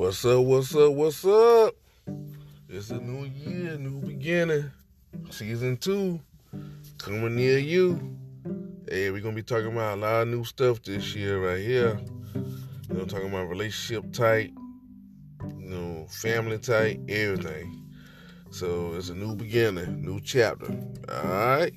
What's up? What's up? What's up? It's a new year, new beginning. Season two coming near you. Hey, we're gonna be talking about a lot of new stuff this year right here. You know, talking about relationship type, you know, family type, everything. So it's a new beginning, new chapter. All right.